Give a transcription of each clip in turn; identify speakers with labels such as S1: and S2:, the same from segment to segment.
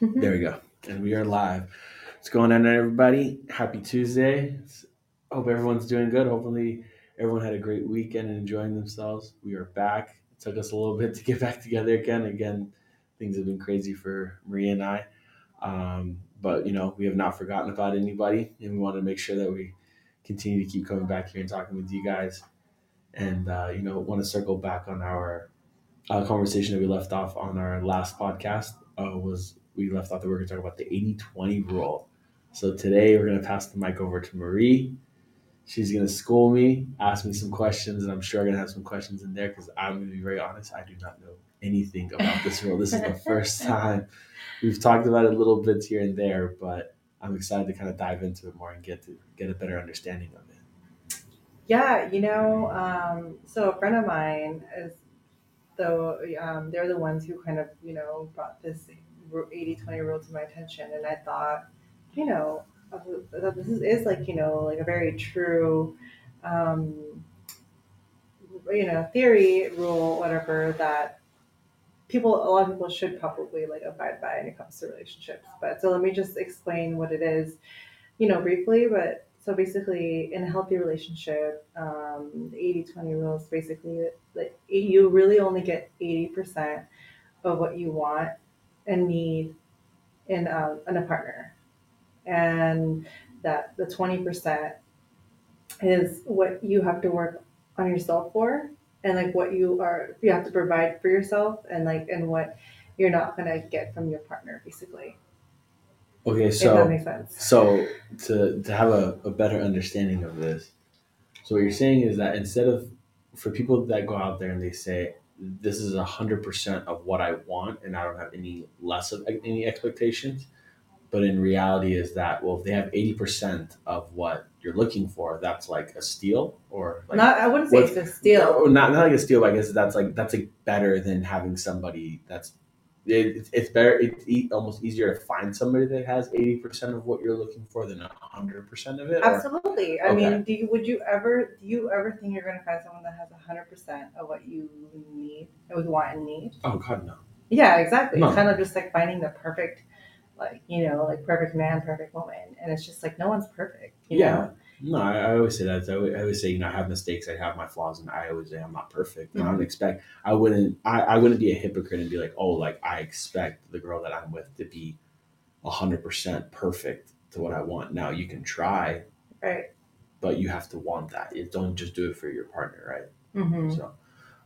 S1: There we go. And we are live. What's going on, everybody? Happy Tuesday. Hope everyone's doing good. Hopefully, everyone had a great weekend and enjoying themselves. We are back. It took us a little bit to get back together again. Again, things have been crazy for Maria and I. Um, but, you know, we have not forgotten about anybody, and we want to make sure that we continue to keep coming back here and talking with you guys. And, uh, you know, want to circle back on our uh, conversation that we left off on our last podcast uh, was we left off that we are going to talk about the 80-20 rule. So today we're going to pass the mic over to Marie. She's going to school me, ask me some questions, and I'm sure I'm going to have some questions in there because I'm going to be very honest. I do not know anything about this rule. This is the first time we've talked about it a little bit here and there, but I'm excited to kind of dive into it more and get to get a better understanding of it.
S2: Yeah, you know, um, so a friend of mine is, so um, they're the ones who kind of, you know, brought this 80 20 rule to my attention. And I thought, you know, that this is, is like, you know, like a very true, um, you know, theory, rule, whatever, that people, a lot of people should probably like abide by when it comes to relationships. But so let me just explain what it is, you know, briefly. But so basically, in a healthy relationship, um, the 80 20 rule is basically like you really only get 80% of what you want and need in, um, in a partner. And that the 20% is what you have to work on yourself for and like what you are you have to provide for yourself and like and what you're not gonna get from your partner basically
S1: Okay, so
S2: makes sense
S1: so to to have a, a better understanding of this, so what you're saying is that instead of for people that go out there and they say this is a hundred percent of what I want and I don't have any less of any expectations, but in reality is that well if they have eighty percent of what you're looking for, that's like a steal or like
S2: not i wouldn't say it's a steal
S1: no, not not like a steal. But I guess that's like that's like better than having somebody that's. It, it's- it's better. It's e- almost easier to find somebody that has eighty percent of what you're looking for than hundred percent of it. or-
S2: absolutely i
S1: Okay.
S2: mean do you would you ever do you ever think you're gonna find someone that has 100% of what you need what you want and need
S1: oh God, no.
S2: yeah exactly
S1: No.
S2: it's kind of just like finding the perfect like you know like perfect man perfect woman and it's just like no one's perfect you
S1: Yeah.
S2: know?
S1: No, I, I always say that. I always, I always say, you know, I have mistakes. I have my flaws, and I always say I'm not perfect. And I
S2: Mm-hmm.
S1: don't expect. I wouldn't. I, I wouldn't be a hypocrite and be like, oh, like I expect the girl that I'm with to be hundred percent perfect to what I want. Now you can try,
S2: right
S1: but you have to want that. You don't just do it for your partner, right?
S2: mm-hmm.
S1: So,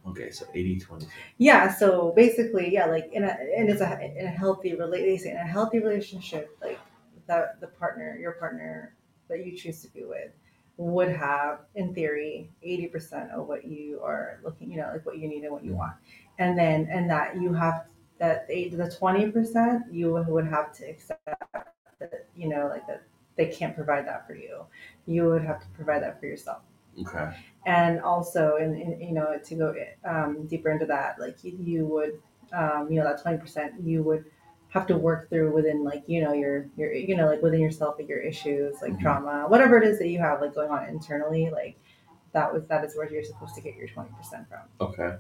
S1: okay, so 80 20.
S2: Yeah, so basically, yeah, like in a and it's a in a healthy relate in a healthy relationship, like that the partner, your partner that you choose to be with would have, in theory, eighty percent of what you are looking, you know, like what you need and what you want. And then and that you have that the the twenty percent you would have to accept that, you know, like that they can't provide that for you. You would have to provide that for yourself
S1: Okay.
S2: and also in, in you know to go um, deeper into that like you, you would um, you know that 20% you would have to work through within like you know your your you know like within yourself like your issues like
S1: Mhm.
S2: trauma whatever it is that you have like going on internally like that was that is where you're supposed to get your 20% from
S1: Okay.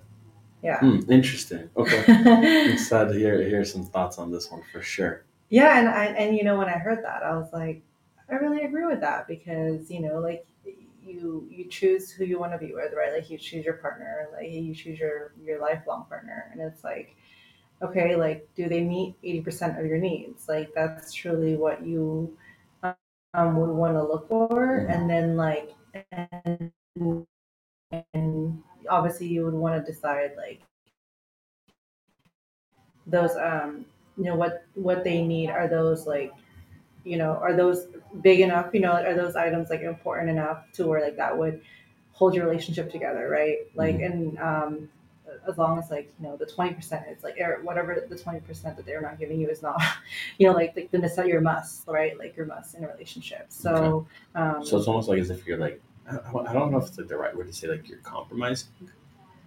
S2: yeah
S1: Hmm, interesting. Okay. I'm excited to hear, hear some thoughts on this one for sure.
S2: yeah and I, and you know when i heard that i was like i really agree with that because you know like you you choose who you want to be with right like you choose your partner like you choose your your lifelong partner and it's like okay like do they meet 80% of your needs? Like that's truly what you um, would want to look for. And then like and, and obviously you would want to decide like those um you know what what they need. Are those like you know are those big enough? You know are those items like important enough to where like that would hold your relationship together right? Like and um as long as like you know the 20% is like or whatever the 20% that they're not giving you is not you know like, like the necessity your must right like your must in a relationship so um
S1: So it's almost like as if you're like, I I don't know if it's like the right word to say, like you're compromising.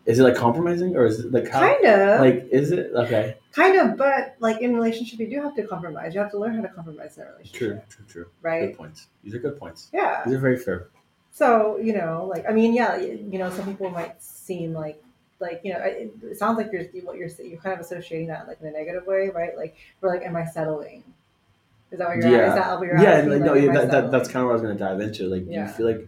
S1: Is it like compromising or is it like how?
S2: kind of
S1: Like, is it? Okay.
S2: kind of but like in relationship you do have to compromise you have to learn how to compromise in a relationship
S1: True, true, true.
S2: right
S1: Good points. These are good points.
S2: yeah
S1: These are very fair.
S2: So, you know, like, I mean, yeah, you know, some people might seem like like you know it, it sounds like you're what you're you're kind of associating that like in a negative way right like we're like am i settling is that what you're
S1: Yeah.
S2: at? Is that what you're
S1: yeah, like, no, yeah, that, that, that's kind of what I was going to dive into. Like, do you feel like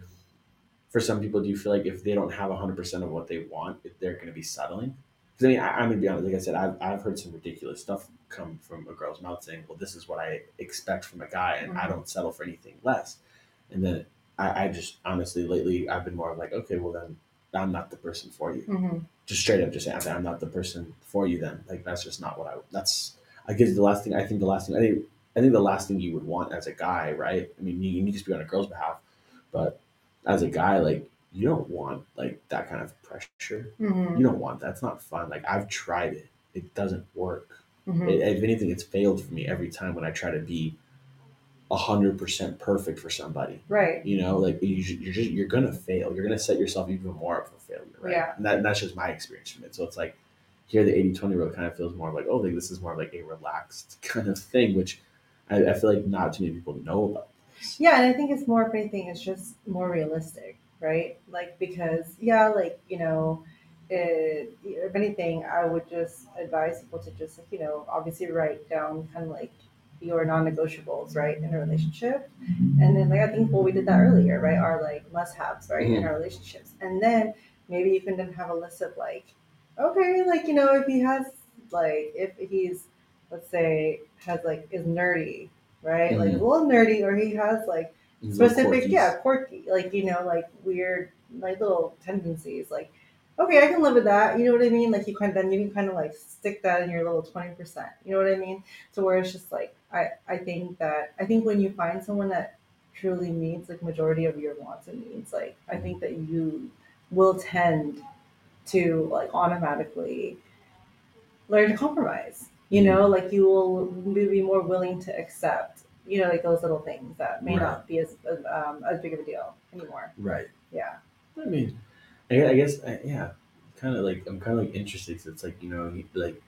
S1: for some people, do you feel like if they don't have 100% of what they want, if they're going to be settling? Because I mean, I, I'm going to be honest, like I said, I've, I've heard some ridiculous stuff come from a girl's mouth saying, well, this is what I expect from a guy, and I
S2: Mhm.
S1: don't settle for anything less. And then I, I just honestly, lately, I've been more like, okay, well, then I'm not the person for you.
S2: Mhm.
S1: Just straight up, just saying, I'm not the person for you then. Like, that's just not what I, that's, I guess the last thing, I think the last thing, I think I think the last thing you would want as a guy, right? I mean, you, you to speak on a girl's behalf, but as a guy, like you don't want like that kind of pressure.
S2: Mhm.
S1: You don't want that. It's not fun. Like I've tried it. It doesn't work.
S2: Mhm.
S1: It- if anything, it's failed for me every time when I try to be hundred percent perfect for somebody.
S2: right
S1: You know, like you, you're just you're gonna fail. You're gonna set yourself even more up for failure, right?
S2: Yeah.
S1: And that, that's just my experience from it. So it's like here, the 80-20 rule kind of feels more like, oh, like this is more like a relaxed kind of thing, which I, I feel like not too many people know about. This.
S2: Yeah, and I think it's more of anything. It's just more realistic, right? Like because yeah, like you know, it, if anything, I would just advise people to just like you know, obviously write down kind of like your non-negotiables, right, in a relationship, and then like I think well we did that earlier, right? Our like must-haves, right, in our relationships, and then maybe you can then have a list of like, okay, like you know, if he has like if he's let's say has like is nerdy right? Like a little nerdy, or he has like
S1: little
S2: specific, yeah, quirky, like you know, like weird, like little tendencies. Like, okay, I can live with that. You know what I mean? Like you kind of then you can kind of like stick that in your little twenty percent. You know what I mean? To where it's just like I I think that I think when you find someone that truly meets like majority of your wants and needs, like I think that you will tend to like automatically learn to compromise. You know, like you will be more willing to accept, you know, like those little things that may
S1: Right.
S2: not be as as, um, as big of a deal anymore.
S1: Right.
S2: Yeah.
S1: I mean, I, I guess, I, yeah, kind of like, I'm kind of like interested because it's like, you know, like,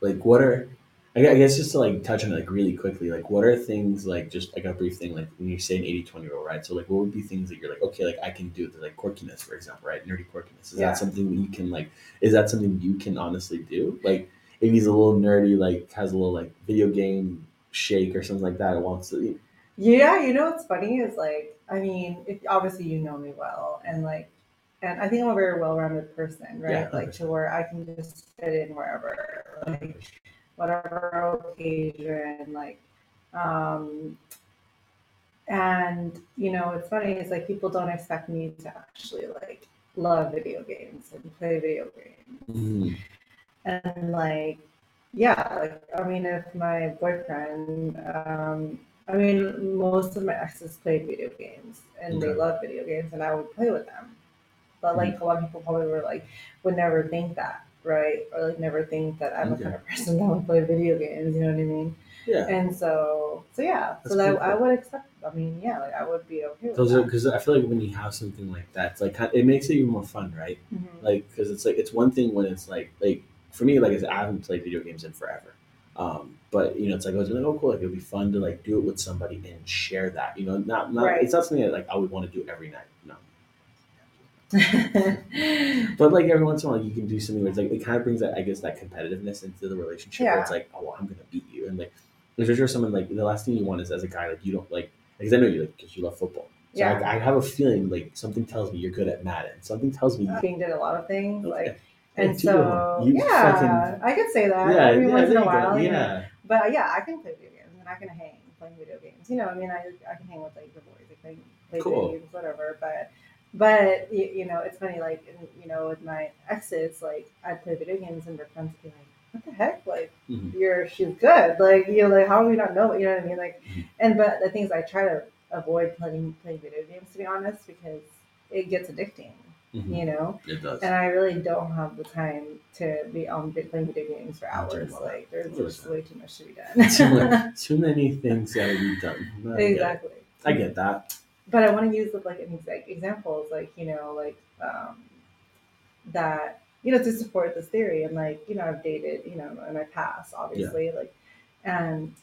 S1: like what are, I guess just to like touch on it like really quickly, like what are things like just like a brief thing, like when you say an 80 20 rule, right? So, like, what would be things that you're like, okay, like I can do like quirkiness, for example, right? Nerdy quirkiness. Is
S2: Yeah.
S1: that something that you can, like, is that something you can honestly do? Like, if he's a little nerdy, like, has a little like video game shake or something like that, and wants to,
S2: Yeah, you know what's funny is like, I mean, if, obviously you know me well, and like, and I think I'm a very well-rounded person, right?
S1: Yeah,
S2: like to where I can just fit in wherever, like whatever occasion, like, um, and you know, it's funny. It's like people don't expect me to actually like love video games and play video games
S1: Mhm.
S2: and like yeah like i mean if my boyfriend um i mean most of my exes play video games and they
S1: Okay.
S2: love video games and i would play with them but like a lot of people probably were like would never think that right or like never think that i'm
S1: Okay.
S2: the kind of person that would play video games you know what i mean
S1: yeah.
S2: and so so yeah
S1: That's
S2: so that
S1: cool.
S2: i would accept i mean yeah like i would be okay with
S1: Those are because I feel like when you have something like that, it's like it makes it even more fun, right?
S2: Mhm.
S1: Like because it's like it's one thing when it's like like for me, like I I haven't played video games in forever. Um, but you know, it's like I was like, oh, cool, like it'd be fun to like do it with somebody and share that. You know, not not
S2: Right.
S1: it's not something that like I would want to do every night. No, but like every once in a while, you can do something where it's like it kind of brings that I guess that competitiveness into the relationship. Where it's like, oh, I'm gonna beat you, and like there's for sure someone like the last thing you want is as a guy like you don't like because I know you like because you love football. So
S2: Yeah.
S1: I, I have a feeling like something tells me you're good at Madden. Something tells me.
S2: being did a lot of things like and so.
S1: You
S2: yeah
S1: fucking-
S2: i could say that
S1: yeah,
S2: every
S1: yeah,
S2: once in a
S1: go.
S2: while know.
S1: Yeah,
S2: But yeah, I can play video games and I can hang playing video games. You know, I mean, I, I can hang with like the boys, like play, play
S1: Cool.
S2: video games, whatever. But but you, you know, it's funny. Like you know, with my exes, like I'd play video games and their friends would be like, "What the heck? Like
S1: Mhm.
S2: you're she's good. Like you know, like how do we not know? You know what I mean? Like,
S1: Mhm.
S2: and but the thing is, I try to avoid playing playing video games to be honest because it gets addicting.
S1: Mhm.
S2: You know.
S1: it does.
S2: And I really don't have the time to be on playing video games for hours. Like there's just way too much to be
S1: too,
S2: done.
S1: much, too many things gotta be done. I get
S2: exactly.
S1: I get that.
S2: But I want to use like an exact examples, like you know, like um, that you know to support this theory. And like you know, I've dated you know in my past, obviously, like and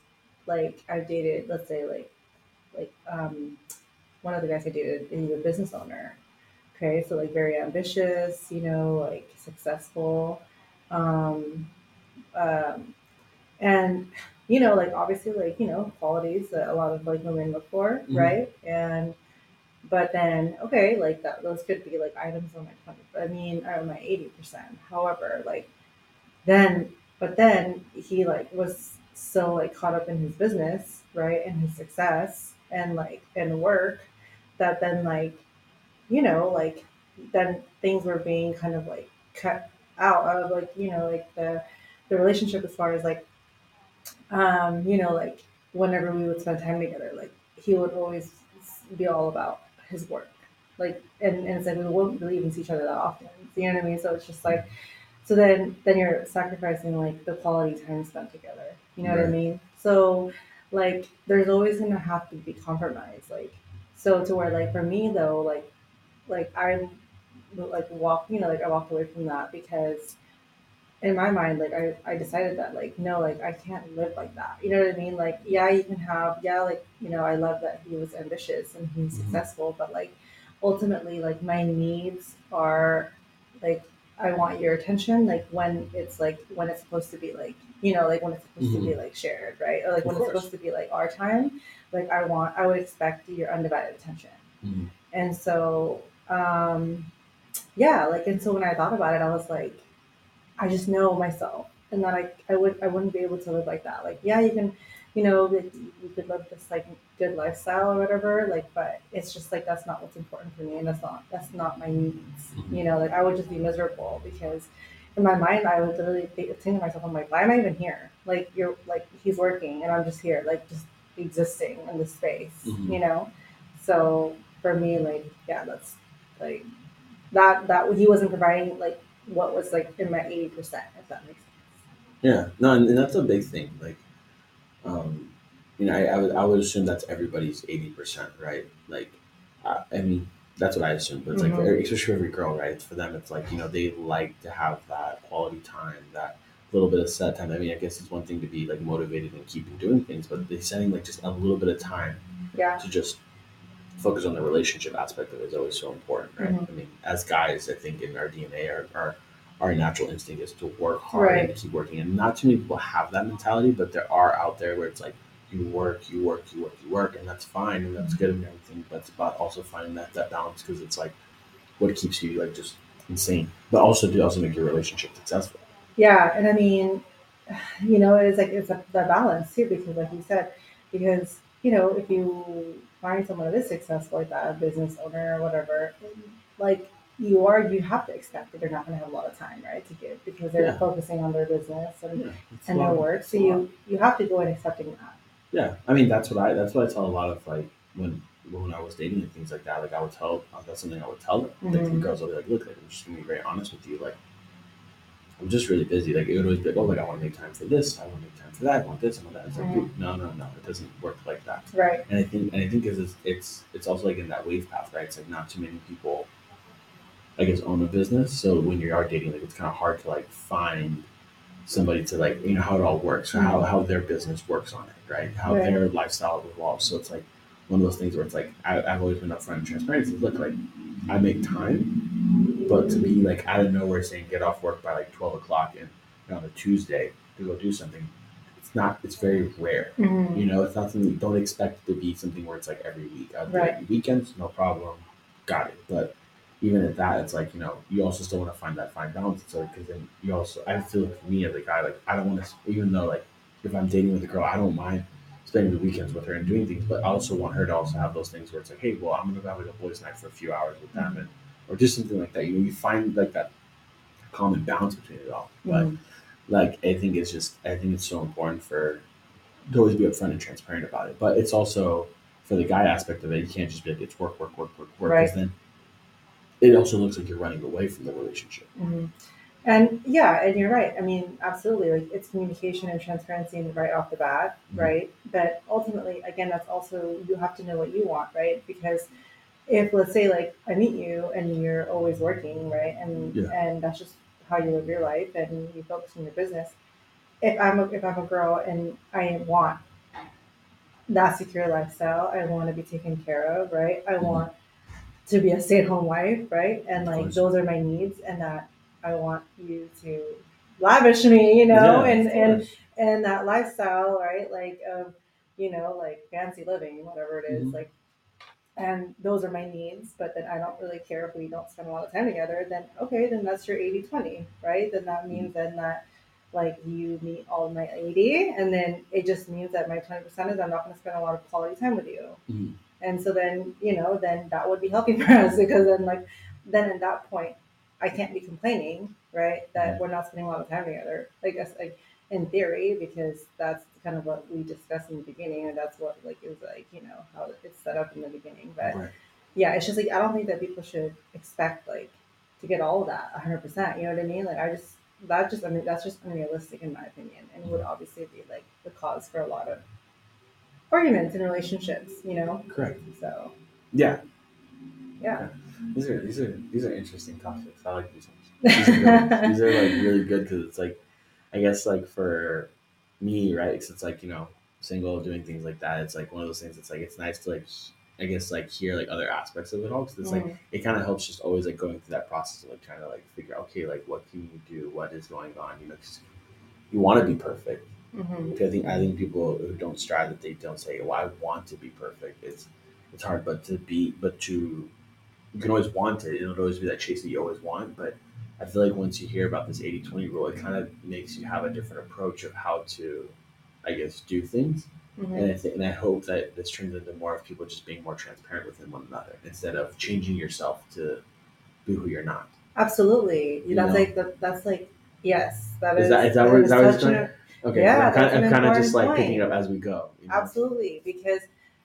S2: like I've dated, let's say like like um, one of the guys I dated, he's a business owner. Okay, so like very ambitious, you know, like successful. Um, um, and you know, like obviously like, you know, qualities that a lot of like women look for,
S1: Mhm.
S2: right? And but then okay, like that those could be like items on my twenty I mean on my eighty percent. However, like then but then he like was so like caught up in his business, right? And his success and like and work that then like you know, like then things were being kind of like cut out of like, you know, like the the relationship as far as like um, you know, like whenever we would spend time together, like he would always be all about his work. Like and, and it's like we won't really even see each other that often. You know what I mean? So it's just like so then then you're sacrificing like the quality time spent together. You know what I mean? So like there's always gonna have to be compromise. Like so to where like for me though, like like I'm like walk you know like I walked away from that because in my mind like I, I decided that like no like I can't live like that you know what I mean like yeah you can have yeah like you know I love that he was ambitious and he's
S1: Mhm.
S2: successful but like ultimately like my needs are like I want your attention like when it's like when it's supposed to be like you know like when it's supposed to be like shared right or like
S1: Of
S2: when
S1: course.
S2: it's supposed to be like our time like I want I would expect your undivided attention
S1: Mhm.
S2: and so, um, yeah, like, and so when I thought about it, I was like, I just know myself, and that I, I would, I wouldn't be able to live like that. Like, yeah, you can, you know, you could live this like good lifestyle or whatever, like, but it's just like that's not what's important for me, and that's not, that's not my needs. You know, like I would just be miserable because in my mind, I would literally think, think to myself, I'm like, why am I even here? Like, you're like, he's working, and I'm just here, like, just existing in this space,
S1: Mhm.
S2: you know. So for me, like, yeah, that's like that that he wasn't providing like what was like in my eighty percent, if that makes sense.
S1: Yeah, no, and, and that's a big thing. Like, um, you know, I, I would I would assume that's everybody's eighty percent, right? Like, I, I mean, that's what I assume. But it's like,
S2: Mhm.
S1: for, especially for every girl, right? For them, it's like you know they like to have that quality time, that little bit of set time. I mean, I guess it's one thing to be like motivated and keeping doing things, but they're setting like just a little bit of time
S2: Yeah.
S1: to just focus on the relationship aspect of it is always so important, right?
S2: Mhm.
S1: I mean, as guys, I think in our DNA, our, our our natural instinct is to work hard
S2: Right.
S1: and keep working. And not too many people have that mentality, but there are out there where it's like you work, you work, you work, you work, and that's fine and that's good and everything. But it's about also finding that that balance because it's like what keeps you like just insane, but also to also make your relationship successful.
S2: Yeah, and I mean, you know, it's like it's a the balance too, because like you said, because you know, if you find someone that is successful like that, a business owner or whatever, mm-hmm. like you are, you have to expect that they're not going to have a lot of time, right, to give because they're
S1: Yeah.
S2: focusing on their business and,
S1: Yeah,
S2: and their work. So you you have to go in accepting that.
S1: Yeah, I mean that's what I that's what I tell a lot of like when when I was dating and things like that. Like I would tell that's something I would tell them. Like mm-hmm.
S2: the
S1: girls will be like, look, like I'm just gonna be very honest with you. Like I'm just really busy. Like it would always be like, oh, like I want to make time for this. I want to make time for that. I want this. I want that. It's like, no, no, no. It doesn't work like that.
S2: Right.
S1: And I think and I think is it's, it's it's also like in that wave path, right? It's like not too many people, I guess, own a business. So when you are dating, like it's kind of hard to like find somebody to like you know how it all works or how, how their business works on it right how
S2: Right.
S1: their lifestyle evolves so it's like one of those things where it's like I, i've always been upfront and transparent It's, look like i make time but to be like out of nowhere saying get off work by like 12 o'clock and on a tuesday to go do something it's not it's very rare
S2: Mhm.
S1: you know it's not something don't expect it to be something where it's like every week i'll do
S2: Right.
S1: weekends no problem got it but even at that, it's like you know, you also still want to find that fine balance. So because then you also, I feel like for me as a guy, like I don't want to, even though like if I'm dating with a girl, I don't mind spending the weekends with her and doing things, but I also want her to also have those things where it's like, hey, well, I'm gonna go have like a boys' night for a few hours with them, and or just something like that. You know, you find like that common balance between it all. But
S2: Mhm.
S1: like, I think it's just, I think it's so important for to always be upfront and transparent about it. But it's also for the guy aspect of it, you can't just be like it's work, work, work, work, work, because
S2: Right.
S1: then it also looks like you're running away from the relationship.
S2: Mhm. And yeah, and you're right. I mean, absolutely. Like it's communication and transparency right off the bat,
S1: Mhm.
S2: right? But ultimately, again, that's also you have to know what you want, right? Because if let's say like I meet you and you're always working, right, and
S1: Yeah.
S2: and that's just how you live your life and you focus on your business. If I'm a, if I'm a girl and I want that secure lifestyle, I want to be taken care of, right? I
S1: Mhm.
S2: want to be a stay-at-home wife, right? And like those are my needs, and that I want you to lavish me, you know,
S1: Yeah,
S2: and and and that lifestyle, right? Like of you know, like fancy living, whatever it is,
S1: Mhm.
S2: like. And those are my needs, but then I don't really care if we don't spend a lot of time together. Then okay, then that's your 80-20, right? Then that means then that like you meet all my 80 and then it just means that my 20% is i'm not going to spend a lot of quality time with you
S1: Mhm.
S2: and so then you know then that would be healthy for us because then like then at that point i can't be complaining right that we're not spending a lot of time together i guess like in theory because that's kind of what we discussed in the beginning and that's what like is like you know how it's set up in the beginning but
S1: Right.
S2: yeah it's just like i don't think that people should expect like to get all of that 100% you know what i mean like i just that just I mean that's just unrealistic in my opinion and would mm-hmm. obviously be like the cause for a lot of arguments in relationships you know
S1: Correct.
S2: so
S1: Yeah.
S2: yeah
S1: These are these are these are interesting topics. I like these ones. These are. These are like really good because it's like, I guess like for me, right? Because it's like you know, single, doing things like that. It's like one of those things. It's like it's nice to like, I guess like hear like other aspects of it all because it's like
S2: Mhm.
S1: it kind of helps just always like going through that process of like trying to like figure out okay like what can you do, what is going on, you know, because you want to be perfect.
S2: Mhm.
S1: I think I think people who don't strive that they don't say, "Well, I want to be perfect." It's it's hard, but to be, but to you can always want it. It'll always be that chase that you always want. But I feel like once you hear about this 80-20 rule, it kind of makes you have a different approach of how to, I guess, do things.
S2: Mhm.
S1: And I think, and I hope that this turns into more of people just being more transparent within one another instead of changing yourself to be who you're not.
S2: absolutely
S1: You
S2: that's
S1: know?
S2: like the, that's like yes that
S1: Is
S2: is
S1: that- is that where- is that where it's going? Okay,
S2: Yeah,
S1: I'm kind of, I'm kind of just like
S2: important
S1: picking it up as we go. you know?
S2: Absolutely, because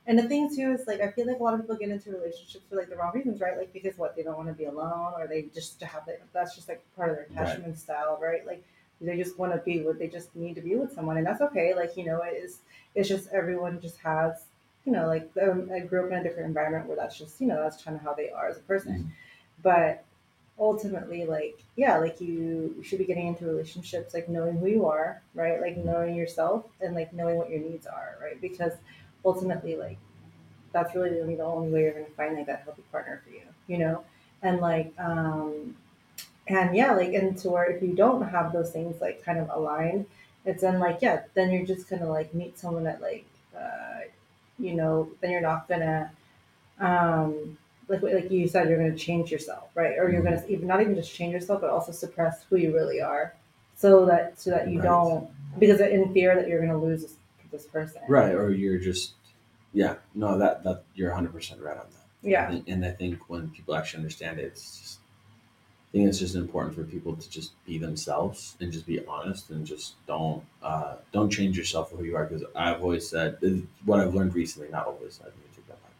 S2: and the thing too is like I feel like a lot of people get into relationships for like the wrong reasons, right? Like because what they don't want to be alone, or they just to have that. That's just like part of their
S1: Right.
S2: attachment style, right? Like they just want to be with. They just need to be with someone, and that's okay. Like you know, it is. It's just everyone just has. You know, like um, I grew up in a different environment where that's just you know that's kind of how they are as a person,
S1: Mhm.
S2: but ultimately like yeah like you should be getting into relationships like knowing who you are right like knowing yourself and like knowing what your needs are right because ultimately like that's really the only, the only way you're going to find like that healthy partner for you you know? And like um and yeah like and to where if you don't have those things like kind of aligned it's then like yeah then you're just gonna like meet someone that like uh you know then you're not gonna um like like you said you're gonna change yourself right? Or you're gonna even not even just change yourself but also suppress who you really are so that so that you
S1: Right.
S2: don't because in fear that you're gonna lose this, person
S1: Right, or you're just, yeah, no, that that you're 100 percent right on that.
S2: yeah
S1: And, and I think when people actually understand it, it's just, I think it's just important for people to just be themselves and just be honest and just don't uh, don't change yourself for who you are. Because I've always said what I've learned recently, not always. I didn't take that back.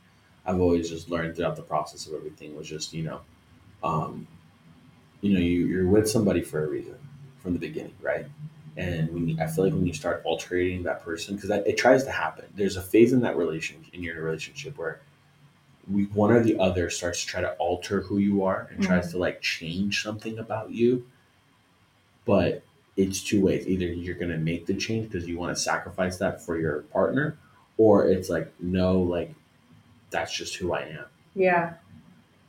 S1: I've always just learned throughout the process of everything was just you know, um, you know, you you're with somebody for a reason from the beginning, right? And when you, I feel like when you start altering that person, because it tries to happen. There's a phase in that relation in your relationship where we one or the other starts to try to alter who you are and tries mm-hmm. to like change something about you. But it's two ways. Either you're gonna make the change because you want to sacrifice that for your partner, or it's like no, like that's just who I am
S2: yeah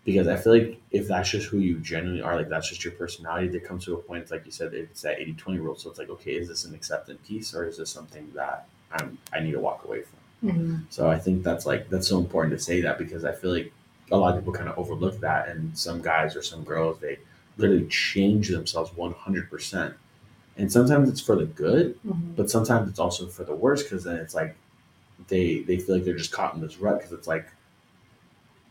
S1: because I feel like if that's just who you genuinely are, like that's just your personality, there comes to a point, like you said, it's that 80 20 rule. So it's like, okay, is this an accepted piece or is this something that I'm, I need to walk away from?
S2: Mhm.
S1: So I think that's like, that's so important to say that because I feel like a lot of people kind of overlook that. And some guys or some girls, they literally change themselves 100%. And sometimes it's for the good,
S2: Mhm.
S1: but sometimes it's also for the worse because then it's like they, they feel like they're just caught in this rut because it's like,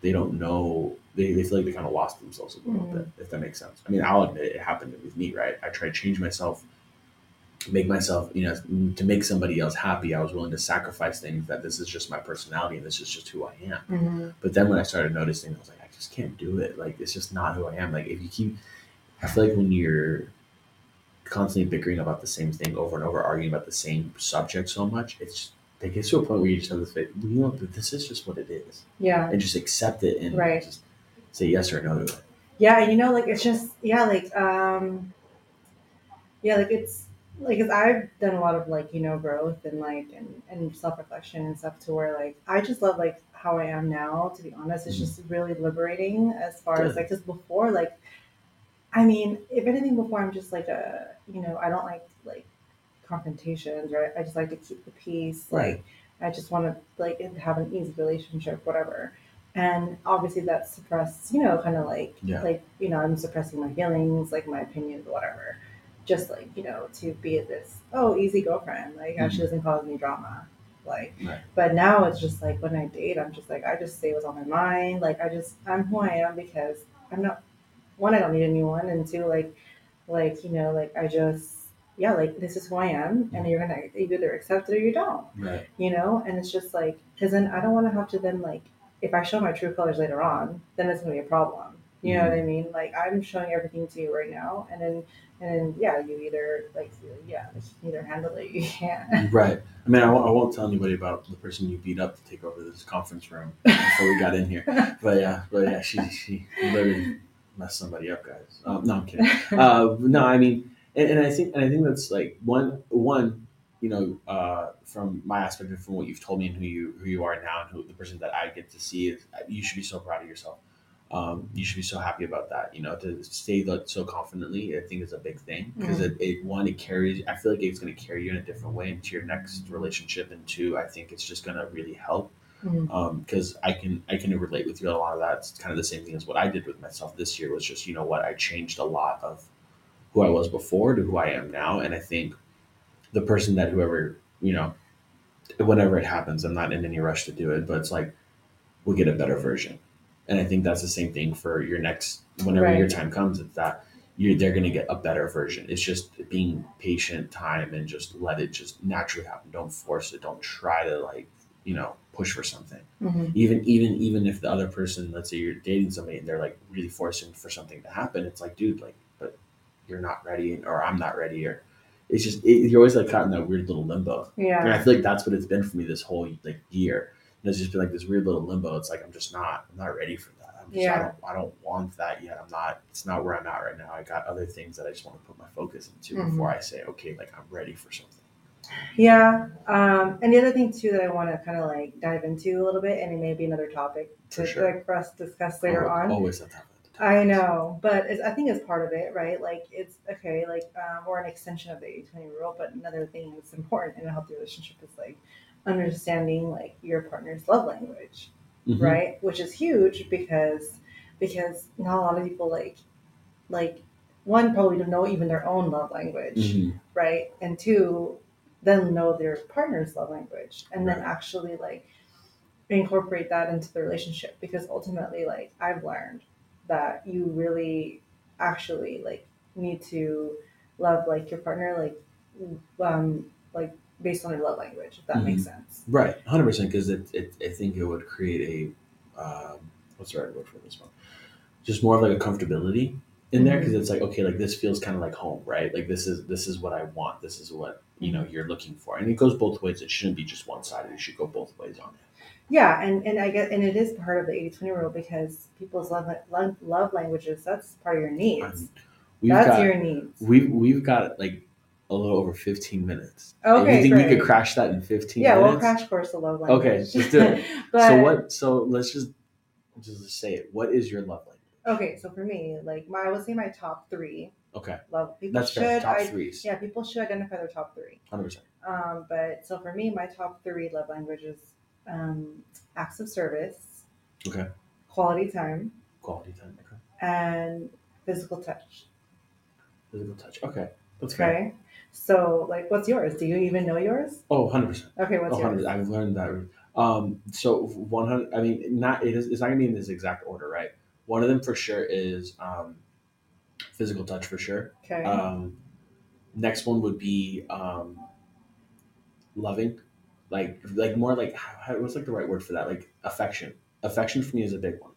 S1: they don't know they, they feel like they kind of lost themselves a little
S2: Mhm.
S1: bit if that makes sense. I mean i'll admit it happened with me right? I tried to change myself make myself you know to make somebody else happy. I was willing to sacrifice things that this is just my personality and this is just who i am.
S2: Mhm.
S1: but then when i started noticing i was like i just can't do it. Like it's just not who i am. Like if you keep i feel like when you're constantly bickering about the same thing over and over arguing about the same subject so much it's it gets to a point where you just have this faith, you know this is just what it is
S2: yeah
S1: and just accept it and
S2: Right.
S1: just say yes or no to it.
S2: yeah you know like it's just yeah like um yeah like it's like because i've done a lot of like you know growth and like and, and self-reflection and stuff to where like i just love like how i am now to be honest it's
S1: Mhm.
S2: just really liberating as far as like because before like i mean if anything before i'm just like a you know i don't like like confrontations right i just like to keep the peace
S1: Right.
S2: like i just want to like have an easy relationship whatever and obviously that's suppressed you know kind of like
S1: Yeah.
S2: like you know i'm suppressing my feelings like my opinions whatever just like you know to be this oh easy girlfriend like how she
S1: mm-hmm.
S2: doesn't cause me drama like
S1: Right.
S2: but now it's just like when i date i'm just like i just say what's on my mind like i just i'm who i am because i'm not one i don't need a new one and two like like you know like i just yeah like this is who i am and you're gonna you either accept it or you don't
S1: Right.
S2: you know and it's just like because then i don't want to have to then like if i show my true colors later on then it's going to be a problem you know what i mean like i'm showing everything to you right now and then and then yeah you either like yeah either handle it you can't
S1: Right. I mean, I won't, I won't tell anybody about the person you beat up to take over this conference room before we got in here. But yeah, but yeah, she she literally messed somebody up, guys. Um, no, I'm kidding. Uh, no, I mean, and, and I think and I think that's like one one, you know, uh, from my aspect and from what you've told me and who you who you are now and who the person that I get to see is, you should be so proud of yourself. Um, you should be so happy about that. You know, to say that so confidently, I think is a big thing because it, it one it carries. I feel like it's going to carry you in a different way into your next relationship, and two, I think it's just going to really help because I can I can relate with you a lot of that. It's kind of the same thing as what I did with myself this year was just you know what I changed a lot of who I was before to who I am now, and I think the person that whoever you know whenever it happens, I'm not in any rush to do it, but it's like we'll get a better version, and I think that's the same thing for your next whenever
S2: Right.
S1: your time comes. It's that you they're going to get a better version. It's just being patient, time, and just let it just naturally happen. Don't force it. Don't try to like you know push for something
S2: Mhm.
S1: even even even if the other person let's say you're dating somebody and they're like really forcing for something to happen it's like dude like you're not ready or i'm not ready or it's just it, you're always like caught in that weird little limbo
S2: Yeah.
S1: and i feel like that's what it's been for me this whole like year and it's just been like this weird little limbo it's like i'm just not i'm not ready for that i'm just I,
S2: Yeah.
S1: don't, I don't want that yet i'm not it's not where i'm at right now i got other things that i just want to put my focus into
S2: Mhm.
S1: before i say okay like i'm ready for something
S2: Yeah. Um, and the other thing too that I want to kind of like dive into a little bit, and it may be another topic to
S1: sure.
S2: like for us to discuss later
S1: Always-
S2: on.
S1: always that topic
S2: I know, but it's, I think it's part of it, right? Like it's okay, like um, or an extension of the 80-20 rule. But another thing that's important in a healthy relationship is like understanding like your partner's love language,
S1: Mhm.
S2: right? Which is huge because because not a lot of people like like one probably don't know even their own love language
S1: Mhm.
S2: right? And two, then know their partner's love language and then actually like incorporate that into the relationship because ultimately like I've learned that you really actually like need to love like your partner like um like based on their love language if that makes sense
S1: Right, hundred percent. Because it, it, I think it would create a, um, what's the right word for this one? Just more of like a comfortability in there, because it's like okay, like this feels kind of like home, right? Like this is this is what I want. This is what you know you're looking for, and it goes both ways. It shouldn't be just one sided. It should go both ways on it.
S2: Yeah and and I get and it is part of the 80-20 rule because people's love love, love languages that's part of your needs
S1: we've
S2: that's
S1: got
S2: your needs
S1: we've we've got like a little over fifteen minutes.
S2: Okay,
S1: you think we could crash that in fifteen
S2: yeah, we'll crash course the love language.
S1: Okay, let's do it.
S2: but,
S1: so what? So let's just just say it. What is your love language?
S2: Okay, so for me, like my, I would say my top three
S1: Okay,
S2: love. People
S1: that's
S2: should,
S1: fair. Top
S2: I,
S1: threes.
S2: yeah, people should identify their top three.
S1: hundred percent.
S2: Um, but so for me, my top three love languages: um, acts of service,
S1: Okay.
S2: quality time,
S1: Quality time. Okay.
S2: and physical touch.
S1: Physical touch. Okay. That's fair.
S2: So like, what's yours? Do you even know yours?
S1: Oh, 100%.
S2: Okay, what's
S1: Oh,
S2: yours?
S1: 100%. I've learned that. Um, so 100, I mean, not, it is, it's not gonna be in this exact order, right? One of them for sure is, um, physical touch for sure.
S2: Okay,
S1: Um, next one would be, um, loving, like, like more like, how, what's like the right word for that? Like affection. Affection for me is a big one.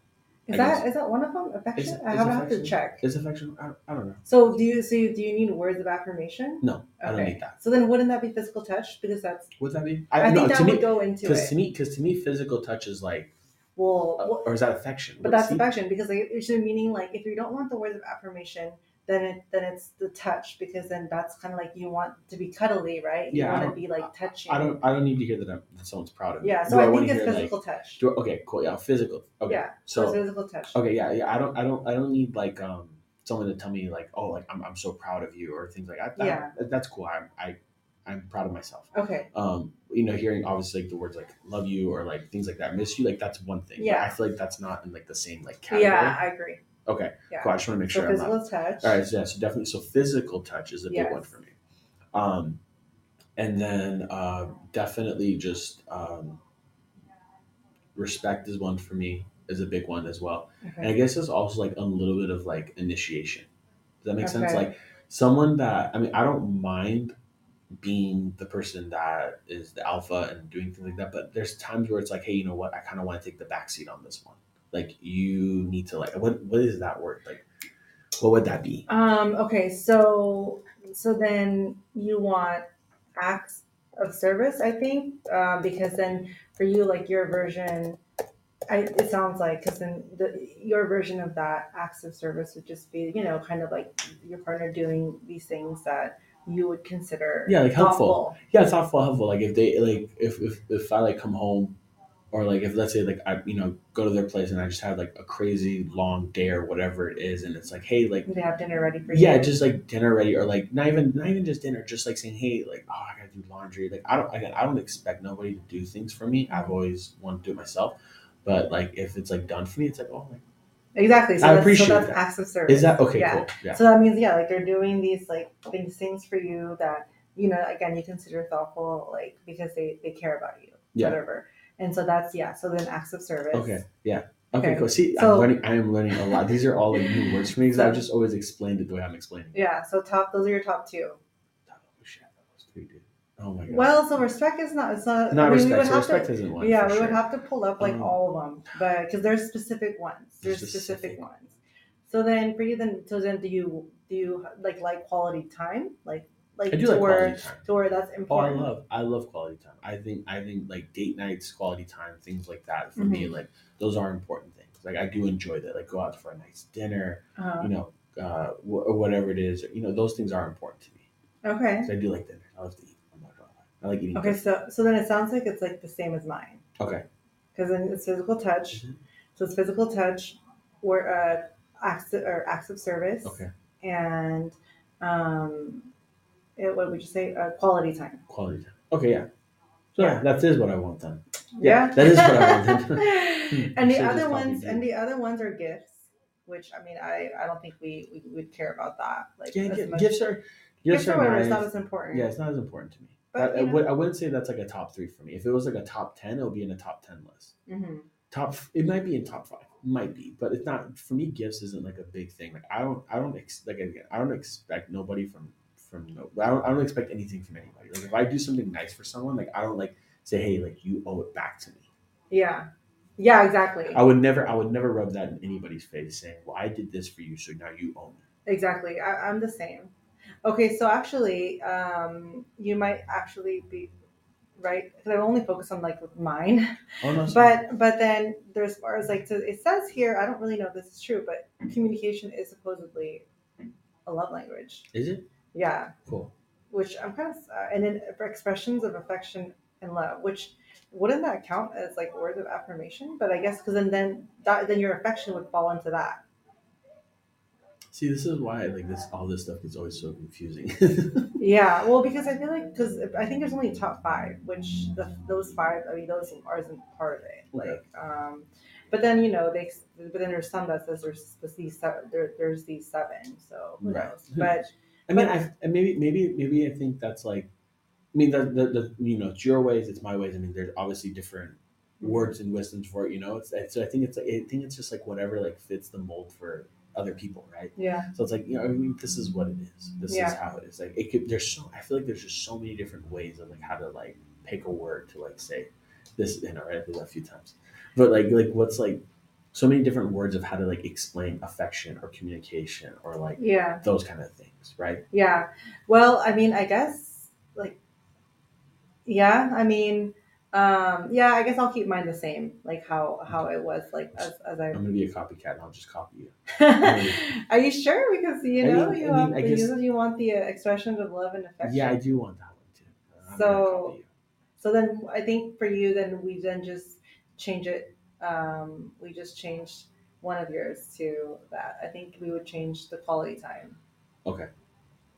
S2: is
S1: I
S2: that
S1: guess-
S2: is that one of them? Affection?
S1: Is-
S2: I
S1: is
S2: have, I to check.
S1: Is affection? I, I don't know.
S2: So do you so you- do you need words of affirmation?
S1: No, I don't need that.
S2: So then wouldn't that be physical touch? Because that's
S1: Would that be?
S2: I,
S1: no,
S2: think that would go into
S1: because
S2: it.
S1: to me, because to me, physical touch is like,
S2: well,
S1: uh,
S2: well,
S1: or is that affection?
S2: but that's affection because like, it should meaning like if you don't want the words of affirmation, then it then it's the touch because then that's kind of like you want to be cuddly, right? You
S1: Yeah, I
S2: want to be like touching.
S1: I don't I don't need to hear that, I'm, that someone's proud of me.
S2: Yeah, so I,
S1: wanna
S2: think it's
S1: hear, like-
S2: physical touch.
S1: I- okay, cool. Yeah, physical. Okay.
S2: Yeah,
S1: so,
S2: physical touch.
S1: okay, yeah, yeah. I don't I don't I don't need like um someone to tell me like oh like I'm, I'm so proud of you or things like that. that
S2: Yeah.
S1: That's cool. I'm I I'm proud of myself.
S2: Okay.
S1: um, you know, hearing obviously like the words like love you or like things like that, miss you, like that's one thing. But
S2: Yeah.
S1: I feel like that's not in like the same like category.
S2: Yeah, I agree.
S1: Okay.
S2: Yeah.
S1: Cool. I just want to make
S2: So
S1: sure I'm
S2: physical
S1: not.
S2: touch.
S1: All right. So, yeah. So definitely. So physical touch is a big one for me. Um, and then uh, definitely just um, respect is one for me is a big one as well. And I guess it's also like a little bit of like initiation. Does that make sense? Like someone that I mean, I don't mind being the person that is the alpha and doing things like that, but there's times where it's like, hey, you know what? I kind of want to take the backseat on this one. Like you need to like what what is that word? Like what would that be?
S2: Um. Okay. So so then you want acts of service, I think, uh, because then for you, like your version, I, it sounds like because then the your version of that acts of service would just be, you know, kind of like your partner doing these things that you would consider
S1: Yeah, like helpful.
S2: thoughtful.
S1: Yeah, it's thoughtful, helpful. Like if they like if if if I like come home or like if let's say like I you know go to their place and I just have like a crazy long day or whatever it is and it's like hey like
S2: They have dinner ready for you.
S1: yeah just like dinner ready or like not even not even just dinner just like saying hey like oh I gotta do laundry like I don't again I don't expect nobody to do things for me I've always wanted to do it myself but like if it's like done for me it's like oh like
S2: exactly. So
S1: I
S2: that's,
S1: appreciate
S2: so that's
S1: that.
S2: acts of service.
S1: is that okay
S2: Yeah.
S1: cool yeah
S2: So that means yeah, like they're doing these like things things for you that you know again you consider thoughtful like because they they care about you
S1: Yeah.
S2: whatever. And so that's yeah. So then acts of service.
S1: okay yeah okay,
S2: Okay.
S1: cool see
S2: So-
S1: I'm learning I am learning a lot these are all like new words for me because
S2: So-
S1: I've just always explained it the way I'm explaining it.
S2: Yeah. So top those are your top two.
S1: oh shit those three dude oh my god
S2: Well, so respect is not. It's not.
S1: not
S2: I mean, we
S1: respect
S2: would
S1: so
S2: have
S1: respect
S2: to.
S1: isn't one
S2: Yeah, we would have to pull up like
S1: Um,
S2: all of them, but because there's specific ones. There's
S1: There's
S2: specific,
S1: specific.
S2: ones. So then for you, then so then do you do you like like quality time like like
S1: I do
S2: to
S1: like
S2: where
S1: quality time
S2: to where that's
S1: Oh, I love, I love quality time. I think, I think like date nights, quality time, things like that for me,
S2: Mm-hmm.
S1: like those are important things. Like I do enjoy that. Like go out for a nice dinner,
S2: Uh,
S1: you know, uh, wh- or whatever it is. You know, those things are important to me.
S2: Okay.
S1: I do like dinner. I love to eat. I'm not gonna lie. I like eating.
S2: Okay. So so then it sounds like it's like the same as mine
S1: Okay.
S2: because then it's physical touch.
S1: Mhm.
S2: So it's physical touch, or uh, acts of, or acts of service.
S1: Okay.
S2: And um, it, what would you say? Uh, quality time.
S1: Quality time. Okay. Yeah. So yeah, that is what I want then.
S2: Yeah,
S1: Yeah, that is what I wanted.
S2: and the other ones, and the other ones are gifts, which I mean, I I don't think we we would care about that. Like
S1: Yeah,
S2: much-
S1: gifts are
S2: gifts
S1: gifts are
S2: whatever. It's not as important.
S1: Yeah, it's not as important to me.
S2: But,
S1: I, I, would, I wouldn't say that's like a top three for me. If it was like a top ten, it would be in a top ten list.
S2: hmm
S1: top it might be in top five might be but it's not for me gifts isn't like a big thing like i don't i don't ex, like again i don't expect nobody from from I don't, I don't expect anything from anybody like if i do something nice for someone like i don't like say hey like you owe it back to me
S2: Yeah. Yeah. Exactly.
S1: i would never i would never rub that in anybody's face saying well i did this for you so now you owe me
S2: Exactly. I, I'm the same. Okay, so actually, um, you might actually be right because I only focus on like mine,
S1: oh no
S2: but but then there's as far as like so it says here. I don't really know if this is true, but communication is supposedly a love language.
S1: is it
S2: Yeah,
S1: cool
S2: which I'm kind of uh, and then expressions of affection and love, which wouldn't that count as like words of affirmation? But I guess because then then that then your affection would fall into that.
S1: see this is why like this all this stuff is always so confusing
S2: Yeah, well, because I feel like because I think there's only a top five, which the, those five, I mean, those are isn't part of it.
S1: Okay.
S2: Like, um, but then you know they, but then there's some that says there's, there's these seven, there, there's these seven, so who
S1: Right.
S2: knows? But
S1: I mean, I and maybe maybe maybe I think that's like, I mean, the, the, the you know, it's your ways, it's my ways. I mean, there's obviously different mm-hmm. words and wisdoms for it. You know, it's so I think it's like I think it's just like whatever like fits the mold for other people, right?
S2: yeah,
S1: So it's like you know, I mean, this is what it is. This is how it is. Like it could. There's so I feel like there's just so many different ways of like how to like pick a word to like say this. You know, right? I did that a few times, but like like what's like so many different words of how to like explain affection or communication or like
S2: yeah,
S1: those kind of things, right?
S2: yeah. Well, I mean, I guess like, yeah, I mean, Um, yeah, I guess I'll keep mine the same, like how how it was, like as as I.
S1: I'm gonna be a copycat and I'll just copy you.
S2: Are you sure? Because you
S1: I
S2: know
S1: mean-
S2: you
S1: I mean,
S2: want
S1: I
S2: the,
S1: guess-
S2: you, want the uh, expression of love and affection.
S1: Yeah, I do want that one too. I'm
S2: So-
S1: gonna copy you.
S2: So then I think for you, then we then just change it. Um, we just changed one of yours to that. I think we would change the quality time
S1: Okay.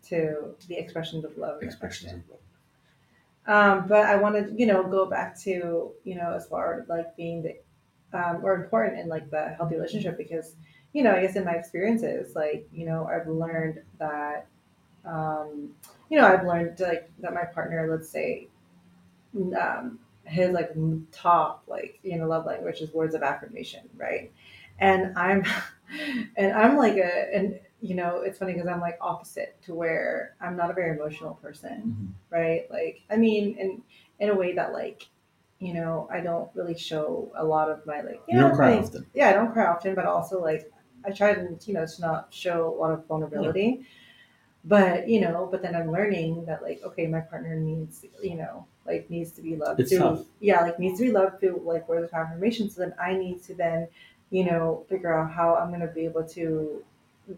S2: to the expressions of love. and
S1: expressions
S2: affection.
S1: of love.
S2: Um, but I want to, you know, go back to, you know, as far as like being the, um, or important in like the healthy relationship because, you know, I guess in my experiences, like, you know, I've learned that, um, you know, I've learned like that my partner, let's say, um, his like top, like, you know, love language is words of affirmation, right? And I'm, and I'm like a, and, you know, it's funny because I'm like opposite to where I'm not a very emotional person
S1: Mhm.
S2: right? Like, I mean, in in a way that like, you know, I don't really show a lot of my like,
S1: You don't cry often.
S2: Yeah, I don't cry often, but also like, I try to you know to not show a lot of vulnerability. But you know, but then I'm learning that like, okay, my partner needs, you know, like needs to be loved.
S1: It's
S2: through,
S1: tough.
S2: Yeah, like needs to be loved through like words of affirmation. So then I need to then, you know, figure out how I'm gonna be able to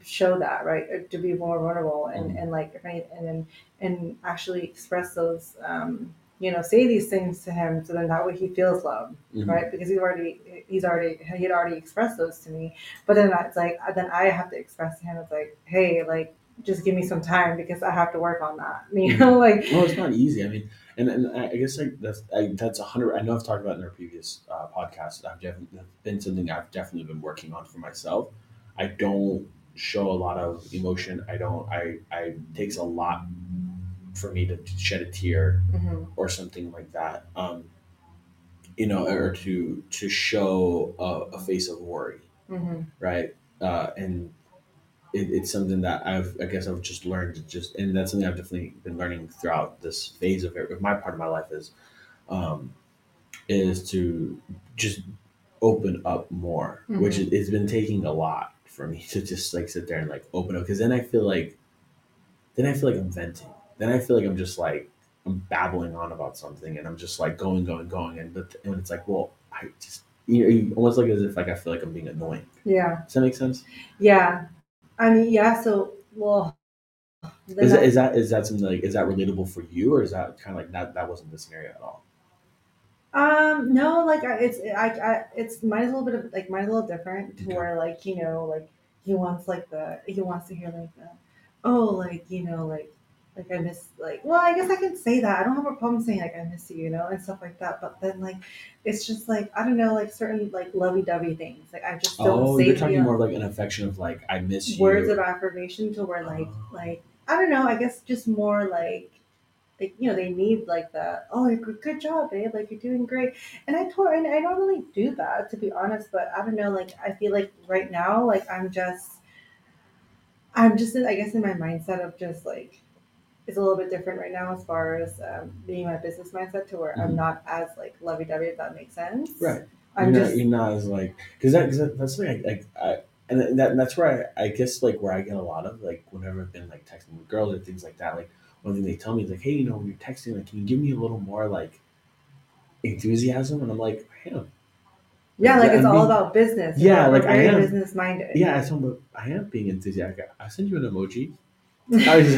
S2: show that right Uh, to be more vulnerable and
S1: Mhm.
S2: and like and then and actually express those um you know say these things to him so then that way he feels loved
S1: Mhm.
S2: right because he's already he's already he had already expressed those to me but then it's like then i have to express to him it's like hey like just give me some time because i have to work on that you know like
S1: Well, it's not easy. I mean, and, and I guess like that's I, that's a hundred. I know I've talked about in our previous uh, podcasts. I've definitely been something I've definitely been working on for myself. I don't show a lot of emotion. I don't. I I takes a lot for me to shed a tear
S2: mhm,
S1: or something like that. Um, you know, or to to show a, a face of worry,
S2: mhm,
S1: right? Uh, and it, it's something that I've, I guess, I've just learned to just, and that's something I've definitely been learning throughout this phase of, it, of my part of my life is, um, is to just open up more, which
S2: Mhm.
S1: it, it's been taking a lot for me to just like sit there and like open up, because then I feel like, then I feel like I'm venting. Then I feel like I'm just like I'm babbling on about something, and I'm just like going, going, going, and but and it's like, well, I just you know, you- almost like as if like I feel like I'm being annoying.
S2: yeah
S1: Does that make sense?
S2: yeah i mean yeah so well
S1: Is, that, is that is that something like is that relatable for you, or is that kind of like that that wasn't the scenario at all?
S2: Um, no, like it's I, I it's mine's a little bit of like mine's a little different to
S1: Okay.
S2: where like you know like he wants like the he wants to hear like the oh like you know like like I miss like well I guess I can say that. I don't have a problem saying like I miss you you know and stuff like that. But then like it's just like I don't know like certain like lovey dovey things. Like I just don't
S1: Oh,
S2: say
S1: you're talking more like an affection of like I miss you.
S2: words of affirmation to where like
S1: Oh.
S2: like I don't know I guess just more like like you know they need like the oh you're good, good job babe like you're doing great. And I told and I don't really do that to be honest but I don't know like I feel like right now like I'm just I'm just I guess in my mindset of just like it's a little bit different right now as far as um, being my business mindset to where I'm
S1: Mhm.
S2: not as like lovey dovey if that makes sense.
S1: Right.
S2: I'm
S1: you're
S2: just
S1: not, you're not as like because that, that that's something I, I, I and that, that's where I, I guess like where I get a lot of like whenever I've been like texting with girls or things like that like one thing they tell me is like hey you know when you're texting like can you give me a little more like enthusiasm? And I'm like I am.
S2: Yeah like it's
S1: I
S2: all
S1: mean-
S2: about business.
S1: Yeah, like, I am.
S2: business minded.
S1: Yeah I told them I am being enthusiastic. I send you an emoji. I was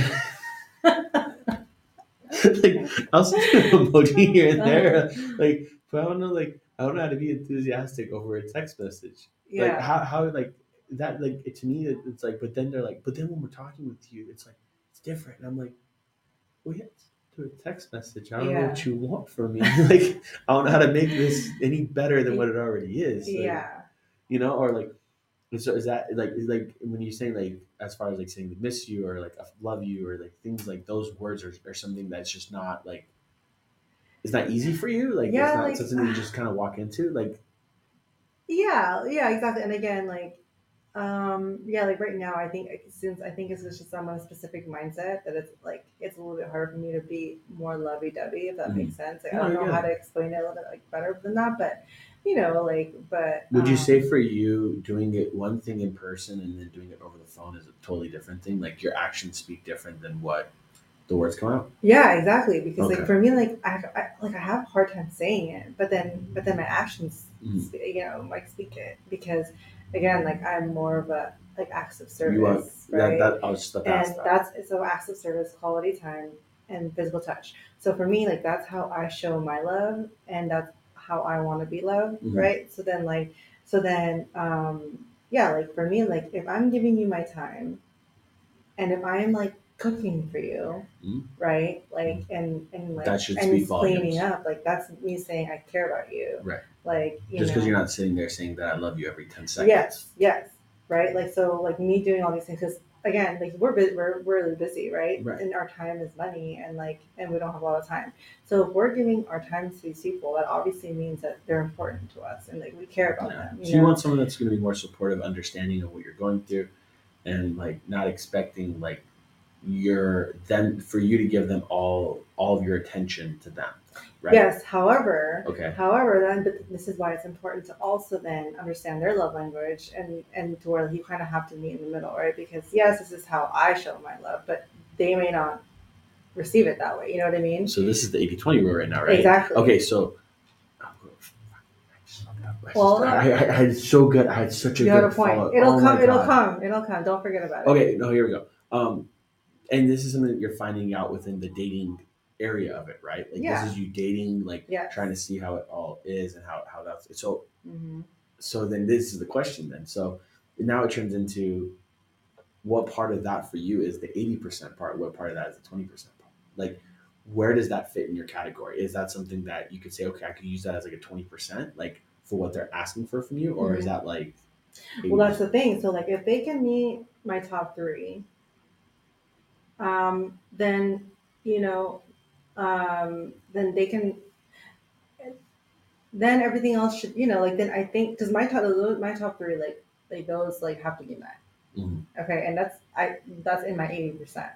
S1: like I'll send an emoji here and there. Like but I don't know like I don't know how to be enthusiastic over a text message.
S2: Yeah.
S1: like how, how like that like it, to me it, it's like but then they're like but then when we're talking with you it's like it's different. And i'm like well yeah through a text message. I don't know what you want from me. Like i don't know how to make this any better than what it already is. Like,
S2: yeah.
S1: you know or like so is that like is like when you say like as far as like saying miss you or like I love you or like things like those words are, are something that's just not like it's not easy for you like
S2: Yeah,
S1: it's not
S2: like-
S1: something that you just kind of walk into like
S2: Yeah, yeah, exactly. And again, like, um, yeah, like right now, I think since I think it's just I'm on a specific mindset that it's like it's a little bit harder for me to be more lovey-dovey, if that
S1: Mhm.
S2: makes sense. Like, I don't know
S1: get
S2: how to explain it a little bit like better than that, but you know, like, but
S1: Would you
S2: um,
S1: say for you doing it one thing in person and then doing it over the phone is a totally different thing? Like your actions speak different than what the words come out.
S2: Yeah, exactly. Because
S1: Okay.
S2: like for me, like I, I like I have a hard time saying it, but then but then my actions,
S1: Mhm.
S2: you know, like speak it because again, like I'm more of a like acts of service,
S1: You are
S2: right?
S1: that, that. I was just
S2: and
S1: that.
S2: that's so acts of service, quality time, and physical touch. So for me, like that's how I show my love, and that's how I want to be loved,
S1: Mhm.
S2: right? So then, like, so then, um, yeah, like for me, like if I'm giving you my time, and if I'm like cooking for you,
S1: Mhm.
S2: right, like and and like
S1: That should
S2: and cleaning up, like that's me saying I care about you,
S1: Right.
S2: Like you
S1: Just because you're not sitting there saying that I love you every ten seconds.
S2: Yes, yes, right. Like so, like me doing all these things because again, like we're bu- we're we're really busy, right?
S1: Right.
S2: And our time is money, and like and we don't have a lot of time. So if we're giving our time to these people, that obviously means that they're important to us, and like we care about
S1: Yeah.
S2: them.
S1: So you want someone that's going to be more supportive, understanding of what you're going through, and like not expecting like your them for you to give them all all of your attention to them, right?
S2: Yes. However,
S1: Okay.
S2: However, then but this is why it's important to also then understand their love language and and to where you kind of have to meet in the middle, right? Because yes, this is how I show my love, but they may not receive it that way. You know what I mean?
S1: So this is the 80-20 rule right now, right?
S2: Exactly.
S1: Okay, so.
S2: Well,
S1: I, I, I had so good. I had such a
S2: You
S1: good
S2: a point.
S1: follow-
S2: It'll
S1: oh
S2: come. It'll come. It'll come. Don't forget about it.
S1: Okay, no, here we go. Um, and this is something that you're finding out within the dating area of it, right? Like
S2: Yeah.
S1: this is you dating, like
S2: Yes.
S1: trying to see how it all is and how how that's so.
S2: hmm
S1: So then this is the question then. So now it turns into what part of that for you is the eighty percent part? What part of that is the twenty percent part? Like where does that fit in your category? Is that something that you could say, okay, I could use that as like a twenty percent, like for what they're asking for from you, or is
S2: Mhm.
S1: that like?
S2: Well, that's the thing. So, like, if they can meet my top three, um, then you know, um, then they can. Then everything else should, you know, like then I think because my top, my top three, like, like those, like have to be met.
S1: Mhm.
S2: Okay, and that's I that's in my eighty percent.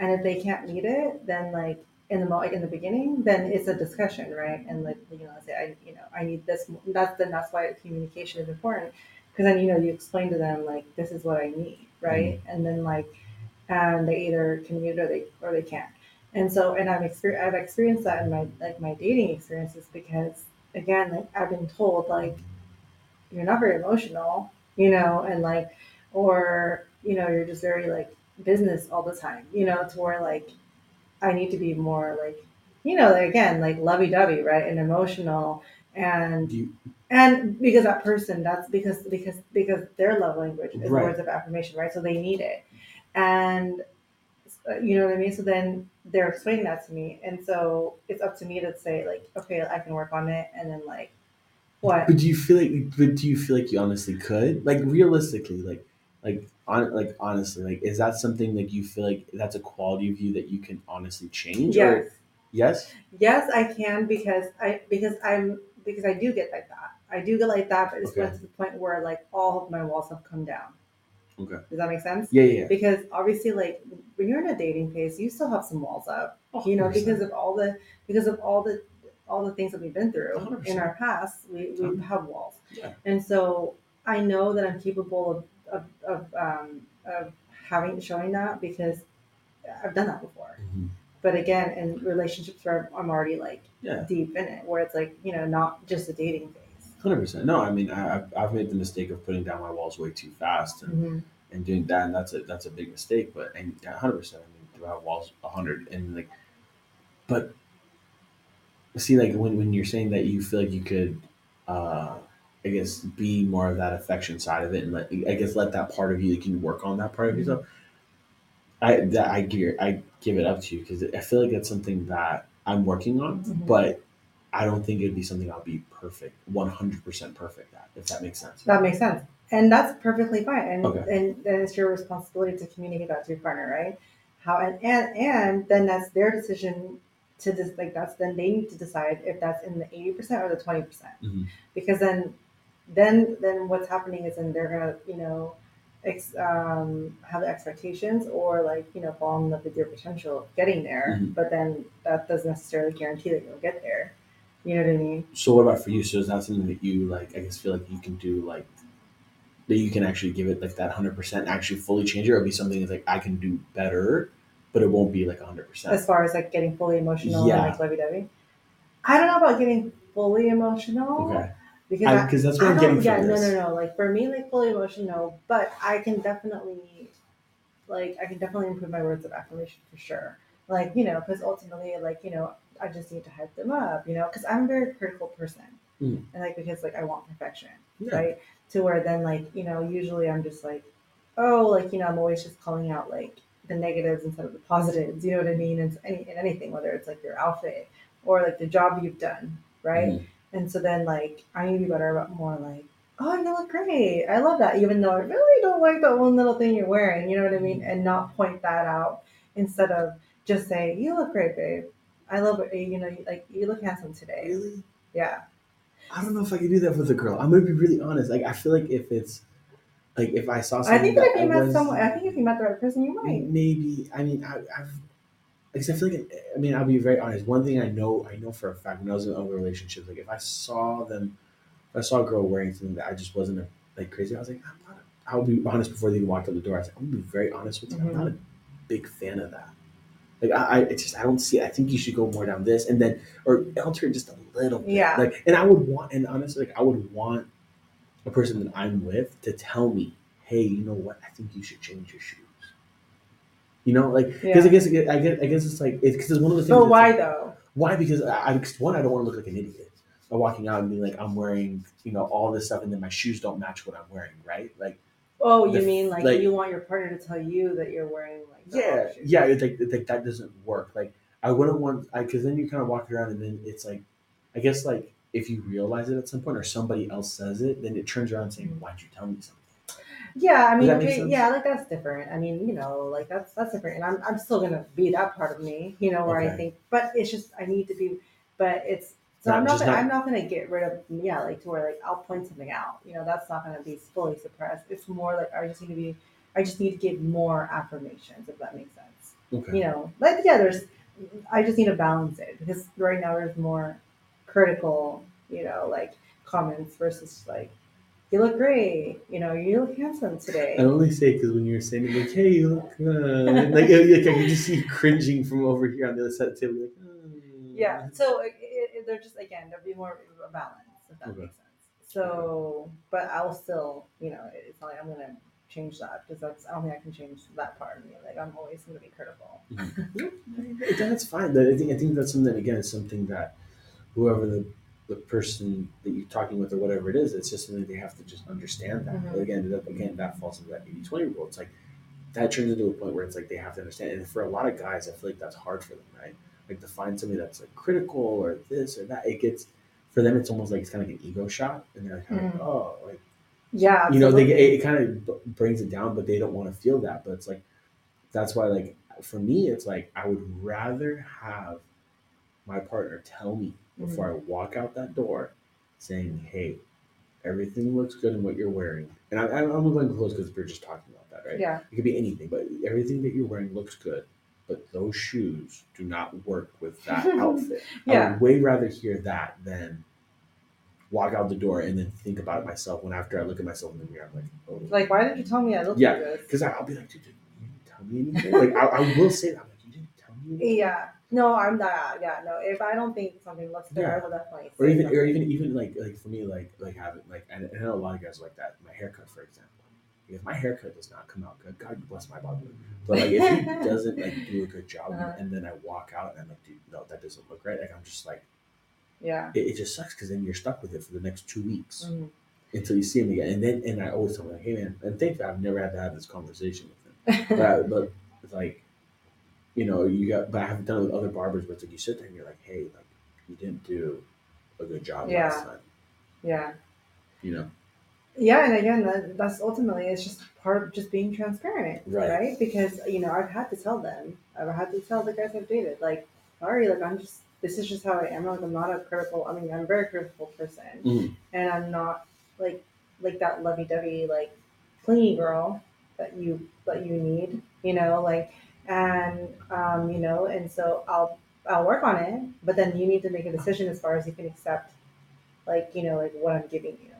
S2: And if they can't meet it, then like in the like in the beginning, then it's a discussion, right? And like you know, I say I you know I need this. That's then that's why communication is important because then you know you explain to them like this is what I need, right? And then like and they either it or they or they can't. And so and I've experienced I've experienced that in my like my dating experiences because again like I've been told like you're not very emotional, you know, and like or you know you're just very like business all the time, you know, to where like I need to be more like you know again like lovey dovey, right, and emotional and
S1: you,
S2: and because that person that's because because because their love language is
S1: Right.
S2: words of affirmation right so they need it and uh, you know what i mean so then they're explaining that to me and so it's up to me to say like okay i can work on it and then like what
S1: But do you feel like? But do you feel like you honestly could? Like realistically, like like on like honestly, like is that something like you feel like that's a quality of you that you can honestly change?
S2: yes
S1: Or, yes.
S2: yes i can because i because i'm because i do get like that i do get like that but it's
S1: Okay.
S2: to the point where like all of my walls have come down
S1: Okay.
S2: does that make sense
S1: Yeah, yeah.
S2: because obviously like when you're in a dating phase you still have some walls up
S1: yeah.
S2: you know
S1: 100%.
S2: because of all the because of all the all the things that we've been through
S1: 100%.
S2: in our past we, we have walls
S1: yeah.
S2: and so i know that i'm capable of of, of, um, of having showing that because i've done that before
S1: Mhm.
S2: but again in relationships where i'm already like
S1: Yeah.
S2: deep in it where it's like you know not just a dating phase
S1: Hundred percent. No, I mean, I, I've, I've made the mistake of putting down my walls way too fast and,
S2: Mhm.
S1: and doing that, and that's a that's a big mistake. But and hundred percent. I mean, do I have walls hundred and like, but see, like when when you're saying that you feel like you could, uh, I guess, be more of that affection side of it, and let I guess let that part of you that can work on that part of yourself. I that I give I give it up to you because I feel like that's something that I'm working on,
S2: Mhm.
S1: but I don't think it'd be something I'll be perfect, 100% perfect at, if that makes sense.
S2: That makes sense. And that's perfectly fine. And
S1: Okay.
S2: and then it's your responsibility to communicate that to your partner, right? How and and, and then that's their decision to just like that's then they need to decide if that's in the eighty percent or the twenty percent.
S1: Mhm.
S2: Because then then then what's happening is then they're gonna, you know, ex, um, have the expectations or like, you know, fall in love with your potential of getting there.
S1: Mhm.
S2: But then that doesn't necessarily guarantee that you'll get there. You know what I mean?
S1: So, what about for you? So, is that something that you like? I guess feel like you can do like that. You can actually give it like that 100% actually fully change it, or be something that's like I can do better, but it won't be like hundred percent.
S2: as far as like getting fully emotional
S1: Yeah.
S2: and like lovey dovey. I don't know about getting fully emotional
S1: Okay,
S2: because
S1: that's what
S2: I
S1: I'm
S2: don't,
S1: getting
S2: yeah, no, no, no. Like for me, like fully emotional, but I can definitely, like, I can definitely improve my words of affirmation for sure. Like, you know, because ultimately, like, you know, I just need to hype them up, you know, because I'm a very critical person,
S1: Mm.
S2: and like because like I want perfection,
S1: Yeah.
S2: right? To where then like you know usually I'm just like, oh, like you know I'm always just calling out like the negatives instead of the positives. You know what I mean? And any in anything, whether it's like your outfit or like the job you've done, right?
S1: Mhm.
S2: And so then like I need to be better about more like, oh, you look great. I love that, even though I really don't like that one little thing you're wearing. You know what I mean? And not point that out instead of just say, you look great, babe. I love it. You know, like you look handsome today.
S1: Really?
S2: Yeah.
S1: I don't know if I could do that with a girl. I'm gonna be really honest. Like I feel like if it's like if I saw something,
S2: I think if
S1: I
S2: you met
S1: was-
S2: someone, I think if you met the right person, you might.
S1: maybe. I mean, I, I've because I feel like I mean I'll be very honest. One thing I know I know for a fact when I was in other relationships, like if I saw them, if I saw a girl wearing something that I just wasn't a, like crazy, I was like, I'm not. A, I'll be honest before they even walked out the door. I was like, I'm gonna be very honest with you.
S2: Mhm.
S1: I'm not a big fan of that. Like I, I it's just I don't see. it. I think you should go more down this, and then or alter it just a little bit.
S2: Yeah.
S1: Like, and I would want, and honestly, like I would want a person that I'm with to tell me, hey, you know what? I think you should change your shoes. You know, like because
S2: Yeah.
S1: I guess I guess I guess it's like it's because it's one of the things.
S2: But why
S1: like-
S2: though?
S1: why? Because I, I one, I don't want to look like an idiot. I'm walking out and being like, I'm wearing, you know, all this stuff, and then my shoes don't match what I'm wearing, right? Like,
S2: Oh, you
S1: The-
S2: mean like,
S1: like-
S2: you want your partner to tell you that you're wearing like
S1: yeah, yeah, it's like, it's like that doesn't work. Like, I wouldn't want, I because then you kind of walk around, and then it's like, I guess like if you realize it at some point, or somebody else says it, then it turns around saying, why'd you tell me something?
S2: Yeah, I mean, okay, yeah, like that's different. I mean, you know, like that's that's different, and I'm I'm still gonna be that part of me, you know, where I think, but it's just I need to be, but it's so I'm not gonna,
S1: not-
S2: I'm not gonna get rid of yeah, like to where like I'll point something out, you know, that's not gonna be fully suppressed. It's more like I just need to be, I just need to give more affirmations if that makes sense.
S1: Okay.
S2: you know, like yeah, there's, I just need to balance it because right now there's more critical, you know, like comments versus like, you look great, you know, you look handsome today.
S1: I only say because when you were saying it, like, "Hey, you look good," like, like I can just see you cringing from over here on the other side of the table, like, "Hmm."
S2: Yeah, so it- they're just again there'll be more of a balance if that
S1: Okay.
S2: makes sense. So, but I'll still, you know, it's not like I'm gonna change that because that's I don't think I can change that part of me. Like I'm always gonna be critical.
S1: that's fine. But I think I think that's something again is something that whoever the the person that you're talking with or whatever it is, it's just something they have to just understand that.
S2: Mhm.
S1: Again, that, again, that falls into that 80-20 rule. It's like that turns into a point where it's like they have to understand. And for a lot of guys, I feel like that's hard for them, right? Like to find somebody that's like critical or this or that. It gets for them, it's almost like it's kind of like an ego shot, and they're kind of
S2: Mhm.
S1: like, oh, like
S2: Yeah,
S1: you know, they it, it kind of b- brings it down, but they don't want to feel that. But it's like that's why, like for me, it's like I would rather have my partner tell me before I walk out that door, saying, "Hey, everything looks good in what you're wearing," and I, I'm going close because we're just talking about that, right?
S2: yeah,
S1: It could be anything, but everything that you're wearing looks good. But those shoes do not work with that outfit. I
S2: yeah,
S1: would way rather hear that than walk out the door and then think about it myself. When after I look at myself in the mirror, I'm like, oh,
S2: like why did you tell me I look
S1: Yeah,
S2: like this?
S1: because I'll be like, dude, you didn't tell me anything. Like I, I will say that. I'm like, you didn't tell me anything.
S2: Yeah. No, I'm not. Yeah, no. If I don't think something looks good,
S1: Yeah.
S2: I will definitely.
S1: Or even, or even, even like, like for me, like, like having, like, and I know a lot of guys are like that. My haircut, for example. If my haircut does not come out good, God bless my barber. But like, if he doesn't like do a good job,
S2: Uh-huh.
S1: and then I walk out and I'm like, dude, no, that doesn't look right. Like, I'm just like,
S2: Yeah.
S1: it, it just sucks because then you're stuck with it for the next two weeks
S2: Mhm.
S1: until you see him again. And then, and I always tell him, like, hey man, and thankfully I've never had to have this conversation with him. but, but like, you know, you got, but I haven't done it with other barbers, but it's like you sit there and you're like, hey, like, you didn't do a good job
S2: Yeah.
S1: last time,
S2: yeah.
S1: you know?
S2: Yeah, and again, that, that's ultimately it's just part of just being transparent,
S1: Right.
S2: right? Because you know I've had to tell them, I've had to tell the guys I've dated, like, sorry, like I'm just this is just how I am. Like I'm not a critical. I mean, I'm a very critical person,
S1: Mhm.
S2: and I'm not like like that lovey-dovey like clingy girl that you that you need, you know, like and um, you know, and so I'll I'll work on it, but then you need to make a decision as far as you can accept, like you know, like what I'm giving you.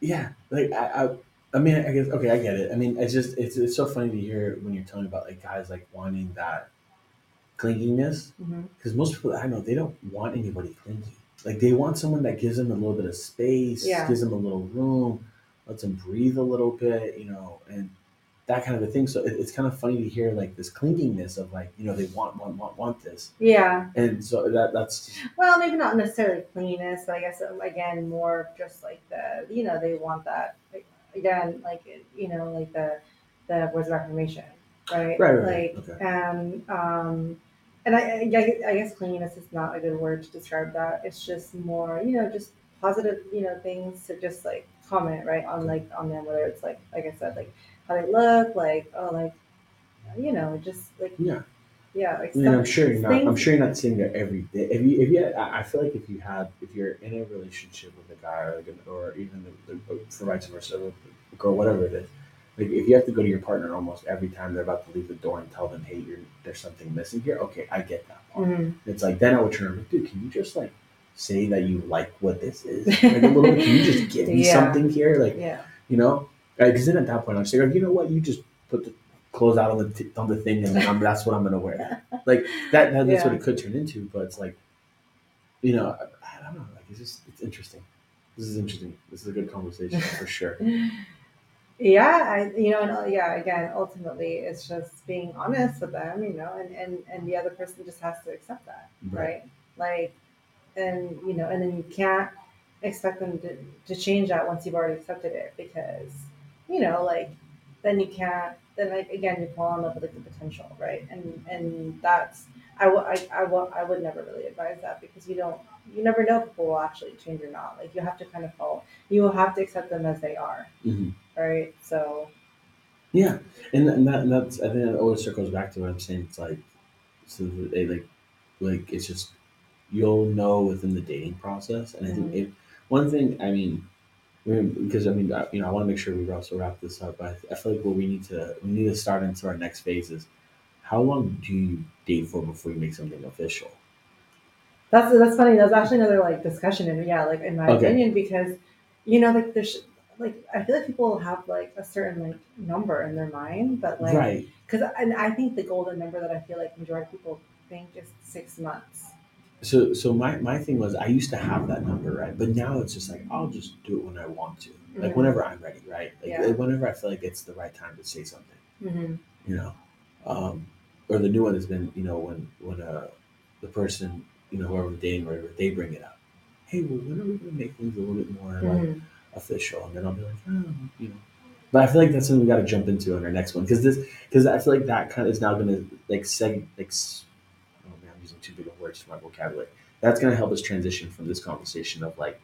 S1: Yeah. Like, I, I, I mean, I guess okay, I get it. I mean, it's just it's it's so funny to hear when you're telling about like guys like wanting that clinginess
S2: mm-hmm.
S1: because most people I know they don't want anybody clingy. Like they want someone that gives them a little bit of space,
S2: Yeah.
S1: gives them a little room, lets them breathe a little bit, you know, and that kind of a thing. So it, it's kind of funny to hear like this clinginess of like you know they want want want want this,
S2: Yeah.
S1: and so that that's
S2: Well, maybe not necessarily clinginess, but I guess um, again more just like the you know they want that like, again like you know like the the words of affirmation, right?
S1: Right, right.
S2: Like
S1: Okay.
S2: and um and I, I guess- I guess cleanliness is not a good word to describe that. It's just more you know just positive you know things to just like comment right on like on them whether it's like like I said like how they look like oh like you know just like
S1: yeah.
S2: yeah like
S1: I mean, I'm sure you're not. I'm sure you're not sitting there every day. If you, if you, I I feel like if you have, if you're in a relationship with a guy or like, an- or even the, the, for vice versa, a girl, whatever it is, like if you have to go to your partner almost every time they're about to leave the door and tell them, hey, you're, there's something missing here. Okay, I get that part.
S2: Mhm.
S1: It's like then I would turn around, dude, can you just like say that you like what this is? Like a little bit. Can you just give me
S2: Yeah.
S1: something here? Like
S2: yeah
S1: you know, because then at that point I'm saying, like, you know what, you just put the clothes out on the t- on the thing, and I'm, that's what I'm gonna wear. Like that, that that's what it could turn into. But it's like, you know, I, I don't know. Like it's just it's interesting. This is interesting. This is a good conversation for sure.
S2: yeah i you know and uh, yeah again ultimately it's just being honest with them you know and and and the other person just has to accept that right, like and you know and then you can't expect them to, to change that once you've already accepted it because you know like then you can't then like again you fall in love with like the potential right and and that's I would I, I, would I would never really advise that because you don't you never know if people will actually change or not like you have to kind of fall you will have to accept them as they are
S1: hmm
S2: right? So
S1: Yeah, and, and that and that's I think it always circles back to what I'm saying. It's like so they like like it's just you'll know within the dating process, and I think if one thing I mean. Mean, because I mean, I- you know, I want to make sure we also wrap this up. But I feel like what we need to we need to start into our next phase is how long do you date for before you make something official?
S2: that's that's funny. That's actually another like discussion, and yeah, like in my
S1: Okay.
S2: opinion, because you know, like there's like I feel like people have like a certain like number in their mind, but like
S1: right.
S2: because and I think the golden number that I feel like majority of people think is six months.
S1: So so my my thing was I used to have that number right, but now it's just like I'll just do it when I want to, like
S2: Mhm.
S1: whenever I'm ready, right? Like
S2: Yeah.
S1: whenever I feel like it's the right time to say something.
S2: Mm-hmm.
S1: you know, um, or the new one has been, you know, when when uh, the person, you know, whoever dating, or whatever, they bring it up. Hey, well, when are we going to make things a little bit more like
S2: Mm-hmm.
S1: official? And then I'll be like, oh, you know. But I feel like that's something we got to jump into on our next one because this because I feel like that kind of is now going to like seg like s- man I'm using too big of words for my vocabulary. That's going to help us transition from this conversation of like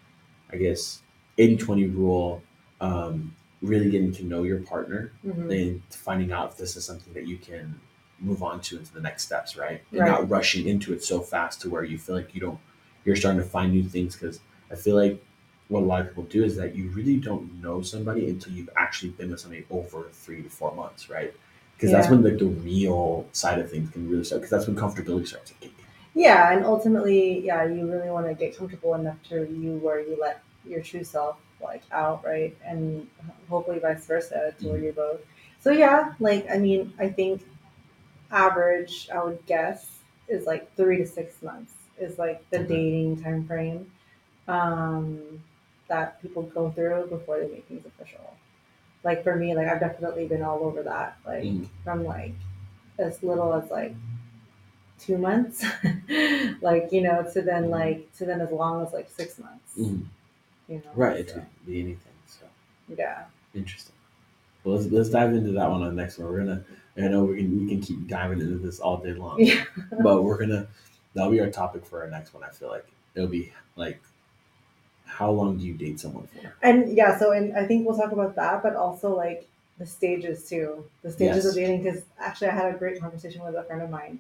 S1: I guess 80-20 rule, um, really getting to know your partner
S2: Mm-hmm.
S1: and finding out if this is something that you can move on to into the next steps, right? And
S2: Right.
S1: not rushing into it so fast to where you feel like you don't, you're starting to find new things. Because I feel like what a lot of people do is that you really don't know somebody until you've actually been with somebody over three to four months, right? Because that's when like the real side of things can really start. Because that's when comfortability starts to kick in.
S2: Yeah, and ultimately, yeah, you really want to get comfortable enough to you where you let your true self like out, right? And hopefully vice versa to where you're both. So yeah, like I mean, I think average, I would guess, is like three to six months is like the dating time frame um, that people go through before they make things official. Like for me, like I've definitely been all over that, like
S1: Mm.
S2: from like as little as like two months like you know to then like to then as long as like six months
S1: Mhm.
S2: you know
S1: Right. It
S2: so,
S1: could be anything. So.
S2: yeah
S1: Interesting. Well, let's, let's dive into that one on the next one. We're gonna. I know we can we can keep diving into this all day long,
S2: yeah
S1: but we're gonna. That'll be our topic for our next one. I feel like it'll be like, how long do you date someone for?
S2: and yeah so and i think we'll talk about that but also like the stages too the stages
S1: Yes.
S2: of dating because actually i had a great conversation with a friend of mine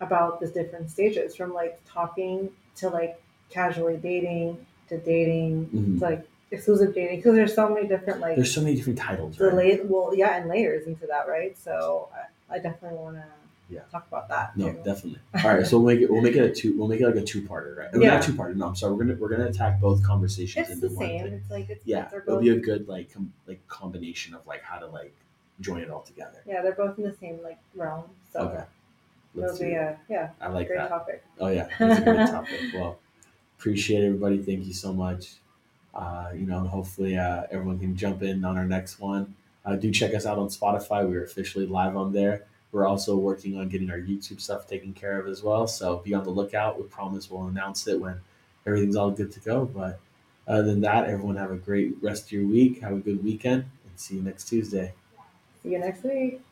S2: about the different stages from like talking to like casually dating to dating
S1: Mhm.
S2: to like exclusive dating because there's so many different like
S1: There's so many different titles, right?
S2: la- well yeah and layers into that right so i, I definitely want to
S1: Yeah.
S2: talk about that.
S1: No,
S2: too.
S1: definitely. All right, so we'll make it. We'll make it a two. We'll make it like a two-parter, right? No,
S2: Yeah.
S1: Not two-parter. No, I'm sorry. We're gonna we're gonna attack both conversations
S2: It's the
S1: one
S2: same.
S1: thing.
S2: It's like it's
S1: Yeah,
S2: they're
S1: it'll be a good like com- like combination of like how to like join it all together.
S2: yeah they're both in the same like realm. So
S1: Okay. Let's
S2: it'll be a yeah
S1: I like
S2: great
S1: that.
S2: topic.
S1: Oh yeah, it's a great topic. Well, appreciate everybody. Thank you so much. Uh, you know, hopefully uh, everyone can jump in on our next one. Uh, do check us out on Spotify. We're officially live on there. We're also working on getting our YouTube stuff taken care of as well. So be on the lookout. We promise we'll announce it when everything's all good to go. But other than that, everyone have a great rest of your week. Have a good weekend, and see you next Tuesday.
S2: See you next week.